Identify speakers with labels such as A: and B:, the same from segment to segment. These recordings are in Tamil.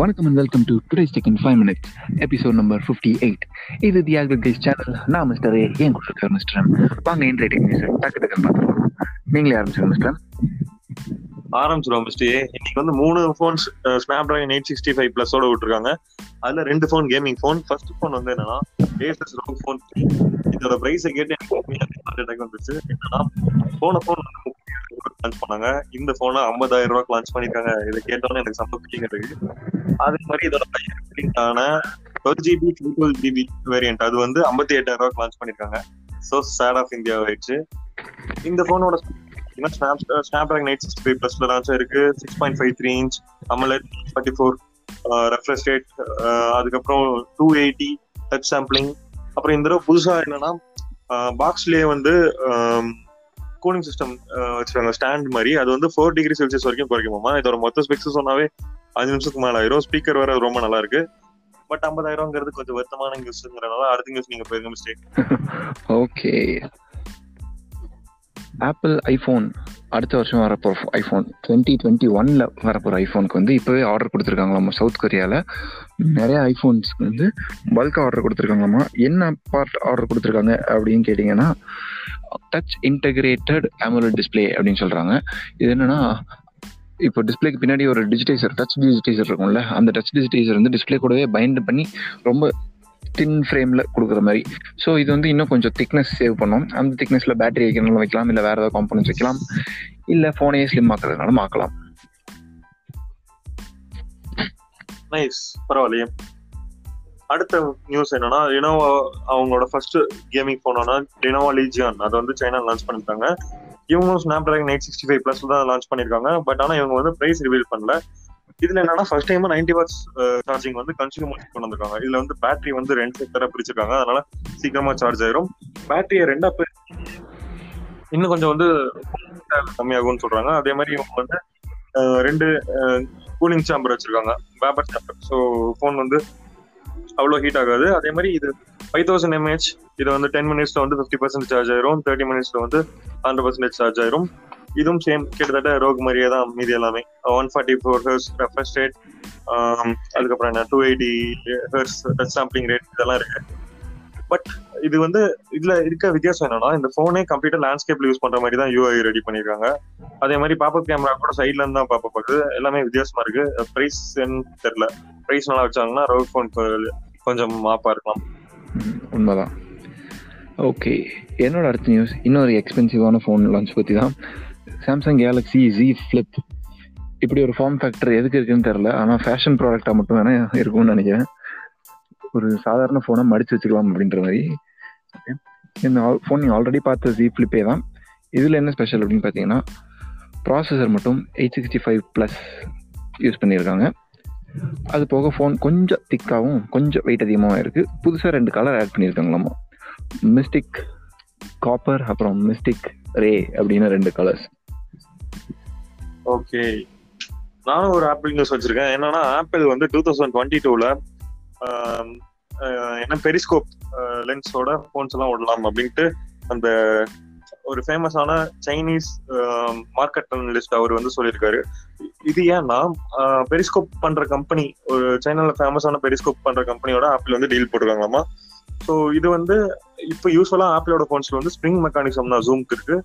A: வணக்கம் and welcome to today's tech in five minutes episode number fifty eight இது தி ஆக்ரிகேஸ் சேனல் நான் மிஸ்டர் ஏ ஏன் கொடுத்துருக்காரு மிஸ்டர் வாங்க இன்றைய டெக்னிக்ஸ் டக்கு டக்குன்னு பார்த்துருவோம் நீங்களே ஆரம்பிச்சுங்க மிஸ்டர் ஆரம்பிச்சிருவோம்
B: மிஸ்டர் மிஸ்டே இன்னைக்கு வந்து மூணு phones Snapdragon eight sixty five பிளஸோட விட்டுருக்காங்க. அதுல ரெண்டு phone gaming phone first phone வந்து என்னன்னா ஏசஸ் ரோக் ஃபோன் இதோட பிரைஸை கேட்டு எனக்கு ஹார்ட் அட்டாக் வந்துச்சு. என்னன்னா போன ஃபோன் வந்து லான்ச் பண்ணாங்க. இந்த போனை ஐம்பதாயிரம் ரூபாய்க்கு லான்ச் பண்ணிருக்காங்க. இதை கேட்டோன்னே எனக்கு சம்ப ஃபீலிங் இருக்கு அதே மாதிரி இதோட ஆன twelve GB twelve GB variant அது வந்து ஐம்பத்தி எட்டாயிரம் ரூபாய்க்கு லான்ச் பண்ணிருக்காங்க. ஸோ சேட் ஆஃப் இந்தியா ஆயிடுச்சு. இந்த ஃபோனோட snap Snapdragon eight sixty five ப்ளஸ்ல launch இருக்கு. Six point five three inch AMOLED forty four refresh rate அதுக்கப்புறம் டூ எயிட்டி டச் சாம்பிளிங் அப்புறம் இந்த தடவை புதுசா என்னன்னா பாக்ஸ்லயே வந்து கூலிங் சிஸ்டம் வச்சிருக்காங்க ஸ்டாண்ட் மாதிரி. அது வந்து ஃபோர் டிகிரி செல்சியஸ் வரைக்கும் குறைக்குமாமா இதோட மொத்த ஸ்பெக்ஸ் சொன்னாவே அஞ்சு நிமிஷத்துக்கு மேல ஆயிரும். ஸ்பீக்கர் வேற ரொம்ப நல்லா இருக்கு. பட் ஐம்பதாயிரம்ங்கிறது கொஞ்சம் வருத்தமான நியூஸ்ங்கிறனால அடுத்த நியூஸ் நீங்க போயிருங்க மிஸ்டேக்
A: ஓகே ஆப்பிள் ஐஃபோன் அடுத்த வருஷம் வரப்போகிற ஐஃபோன் டுவெண்ட்டி டுவெண்ட்டி ஒன்ல வரப்போகிற ஐஃபோனுக்கு வந்து இப்போவே ஆர்டர் கொடுத்துருக்காங்களாமா சவுத் கொரியாவில் நிறைய ஐஃபோன்ஸ்க்கு வந்து பல்காக ஆர்டர் கொடுத்துருக்காங்களாமா என்ன பார்ட் ஆர்டர் கொடுத்துருக்காங்க அப்படின்னு கேட்டிங்கன்னா டச் இன்டகிரேட்டட் அமோலட் டிஸ்பிளே அப்படின்னு சொல்கிறாங்க இது என்னன்னா இப்போ டிஸ்பிளேக்கு பின்னாடி ஒரு டிஜிட்டைசர் டச் டிஜிட்டைசர் இருக்கும்ல அந்த டச் டிஜிட்டைசர் வந்து டிஸ்பிளே கூடவே பைண்ட் பண்ணி ரொம்ப தின் ஃப்ரேமில் கொடுக்குற மாதிரி. ஸோ இது வந்து இன்னும் கொஞ்சம் திக்னஸ் சேவ் பண்ணோம். அந்த திக்னஸில் பேட்டரி வைக்கிறனால வைக்கலாம் இல்லை வேறு ஏதாவது காம்பனன்ஸ் வைக்கலாம் இல்லை ஃபோனையே ஸ்லிம் ஆக்குறதுனாலும் மாக்கலாம்.
B: நைஸ் பரவாயில்லையே. அடுத்த நியூஸ் என்னன்னா லினோவா அவங்களோட ஃபர்ஸ்ட் கேமிங் போனோம்னா லினோவா லீஜியான் அதை வந்து சைனா லான்ச் பண்ணிருக்காங்க இவங்களும் Snapdragon eight sixty five plus தான் லான்ச் பண்ணிருக்காங்க பட் ஆனா இவங்க வந்து பிரைஸ் ரிவீல் பண்ணல. இதுல என்னன்னா first time ninety watts charging வந்து கன்சியூமர் கொண்டு வந்திருக்காங்க. இதுல வந்து பேட்டரி வந்து ரெண்டு செக்டரா பிரிச்சிருக்காங்க. அதனால சீக்கிரமா சார்ஜ் ஆயிரும். பேட்டரியை ரெண்டா இன்னும் கொஞ்சம் வந்து கம்மியாகும்னு சொல்றாங்க. அதே மாதிரி இவங்க வந்து ரெண்டு கூலிங் சாம்பர் வச்சிருக்காங்க. பேப்பர் சாம்பர் ஸோ ஃபோன் வந்து அவ்வளோ ஹீட் ஆகாது. அதே மாதிரி இது ஃபைவ் தௌசண்ட் எம்ஏஹெச் இது வந்து டென் மினிட்ஸ்ல வந்து ஃபிஃப்டி பர்சன்ட் சார்ஜ் ஆயிரும். தேர்ட்டி மினிட்ஸ்ல வந்து ஹண்ட்ரட் பர்சன்டேஜ் சார்ஜ் ஆயிரும். இதுவும் சேம் கிட்டத்தட்ட ரோக் மாதிரியே தான் மீதி எல்லாமே. One forty four hertz refresh rate அதுக்கப்புறம் என்ன two eighty hertz touch sampling rate இதெல்லாம் இருக்கு. பட் இது வந்து இதுல இருக்க வித்தியாசம் என்னன்னா இந்த போனே கம்ப்ளீட்டா லேண்ட்ஸ்கேப்ல யூஸ் பண்ற மாதிரி தான் யூஐ ரெடி பண்ணிருக்காங்க. அதே மாதிரி பாப்பப் கேமரா கூட சைட்ல இருந்து தான் பாப்பப் ஆகுது எல்லாமே வித்தியாசமா இருக்கு. பிரைஸ் தெரியல. பிரைஸ் நல்லா வச்சாங்கன்னா ரோக் போன் கொஞ்சம் மாப்பா இருக்கலாம்.
A: உண்மைதான். ஓகே என்னோட அடுத்த நியூஸ் இன்னொரு எக்ஸ்பென்சிவான ஃபோன் லான்ச் பற்றி தான். சாம்சங் கேலக்ஸி ஜி ஃப்ளிப் இப்படி ஒரு ஃபார்ம் ஃபேக்டர் எதுக்கு இருக்குன்னு தெரில ஆனால் ஃபேஷன் ப்ராடக்டாக மட்டும் வேணால் இருக்கும்னு நினைக்கிறேன். ஒரு சாதாரண ஃபோனை மடிச்சு வச்சுக்கலாம் அப்படின்ற மாதிரி. இந்த ஃபோன் நீங்கள் ஆல்ரெடி பார்த்த ஜி ஃப்ளிப்பே தான். இதில் என்ன ஸ்பெஷல் அப்படின்னு பார்த்தீங்கன்னா ப்ராசஸர் மட்டும் eight sixty five plus use பண்ணியிருக்காங்க. அது போக ஃபோன் கொஞ்சம் திக்காகவும் கொஞ்சம் வெயிட் அதிகமாகவும் இருக்குது புதுசாக ரெண்டு கலர் ஆட் பண்ணியிருக்காங்களாமா? மிஸ்டிக் காப்பர் அப்புறம் மிஸ்டிக் ரே அப்படின்னு ரெண்டு கலர்ஸ்
B: ஓகே நானும் ஒரு ஆப்பிள் நியூஸ் வச்சிருக்கேன். என்னன்னா ஆப்பிள் வந்து டூ தௌசண்ட் டுவெண்ட்டி டூல என்ன பெரிஸ்கோப் லென்ஸோட ஃபோன்ஸ் எல்லாம் விடலாம் அப்படின்ட்டு அந்த ஒரு ஃபேமஸான சைனீஸ் மார்க்கெட் அனலிஸ்ட் அவர் வந்து சொல்லியிருக்காரு. இது ஏன்னா பெரிஸ்கோப் பண்ற கம்பெனி ஒரு சைனால ஃபேமஸான பெரிஸ்கோப் பண்ற கம்பெனியோட ஆப்பிள் வந்து டீல் போட்டுருக்காங்களாமா? ஸோ இது வந்து இப்போ யூஸ்ஃபுல்லா ஆப்பிளோட ஃபோன்ஸ்ல வந்து ஸ்ப்ரிங் மெக்கானிசம் தான் ஜூம்க்கு இருக்கு.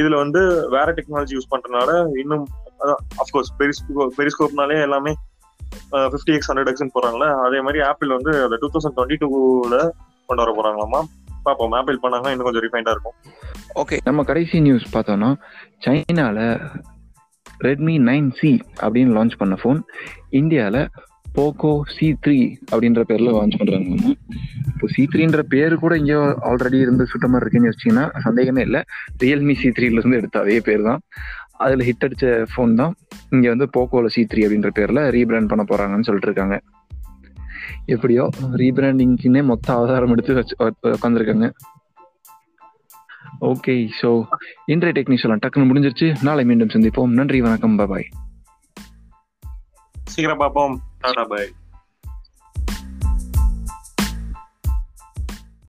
B: இதுல வந்து வேற டெக்னாலஜி யூஸ் பண்றதுனால இன்னும் அஃப்கோர்ஸ் பெரிஸ்கோ பெரிஸ்கோப்னாலே எல்லாமே ஃபிஃப்டி எக்ஸ் ஹண்ட்ரட் எக்ஸ்னு போறாங்களே அதே மாதிரி ஆப்பிள் வந்து அதை டூ தௌசண்ட் டுவெண்ட்டி டூல கொண்டு வர போறாங்களாமா? பார்ப்போம் ஆப்பிள் பண்ணாங்க இன்னும் கொஞ்சம் ரிஃபைண்டா இருக்கும்.
A: ஓகே நம்ம கடைசி நியூஸ் பார்த்தோம்னா சைனால ரெட்மி நைன் சி அப்படின்னு லான்ச் பண்ண ஃபோன் இந்தியாவில் போக்கோ சி த்ரீ அப்படின்ற பேரில் லான்ச் பண்ணுறாங்க இப்போ சி த்ரீன்ற பேர் கூட இங்கே ஆல்ரெடி இருந்து சுட்ட மாதிரி இருக்குன்னு வச்சிங்கன்னா சந்தேகமே இல்லை. ரியல்மி சி த்ரீலேருந்து எடுத்த அதே பேர் தான் அதில் ஹிட் அடித்த ஃபோன் தான் இங்கே வந்து போக்கோவில் சி த்ரீ அப்படின்ற பேரில் ரீபிராண்ட் பண்ண போகிறாங்கன்னு சொல்லிட்டு இருக்காங்க. எப்படியோ ரீபிராண்டிங்க்குன்னே மொத்த அவதாரம் எடுத்து வச்சு உட்காந்துருக்காங்க ஓகே ஸோ இன்றைய டெக்னீஷியலாம் டக்குன்னு முடிஞ்சிருச்சு. நாளை மீண்டும் சந்திப்போம். நன்றி வணக்கம். பாய்
B: சீக்கிரம் பார்ப்போம். டாடா பாய்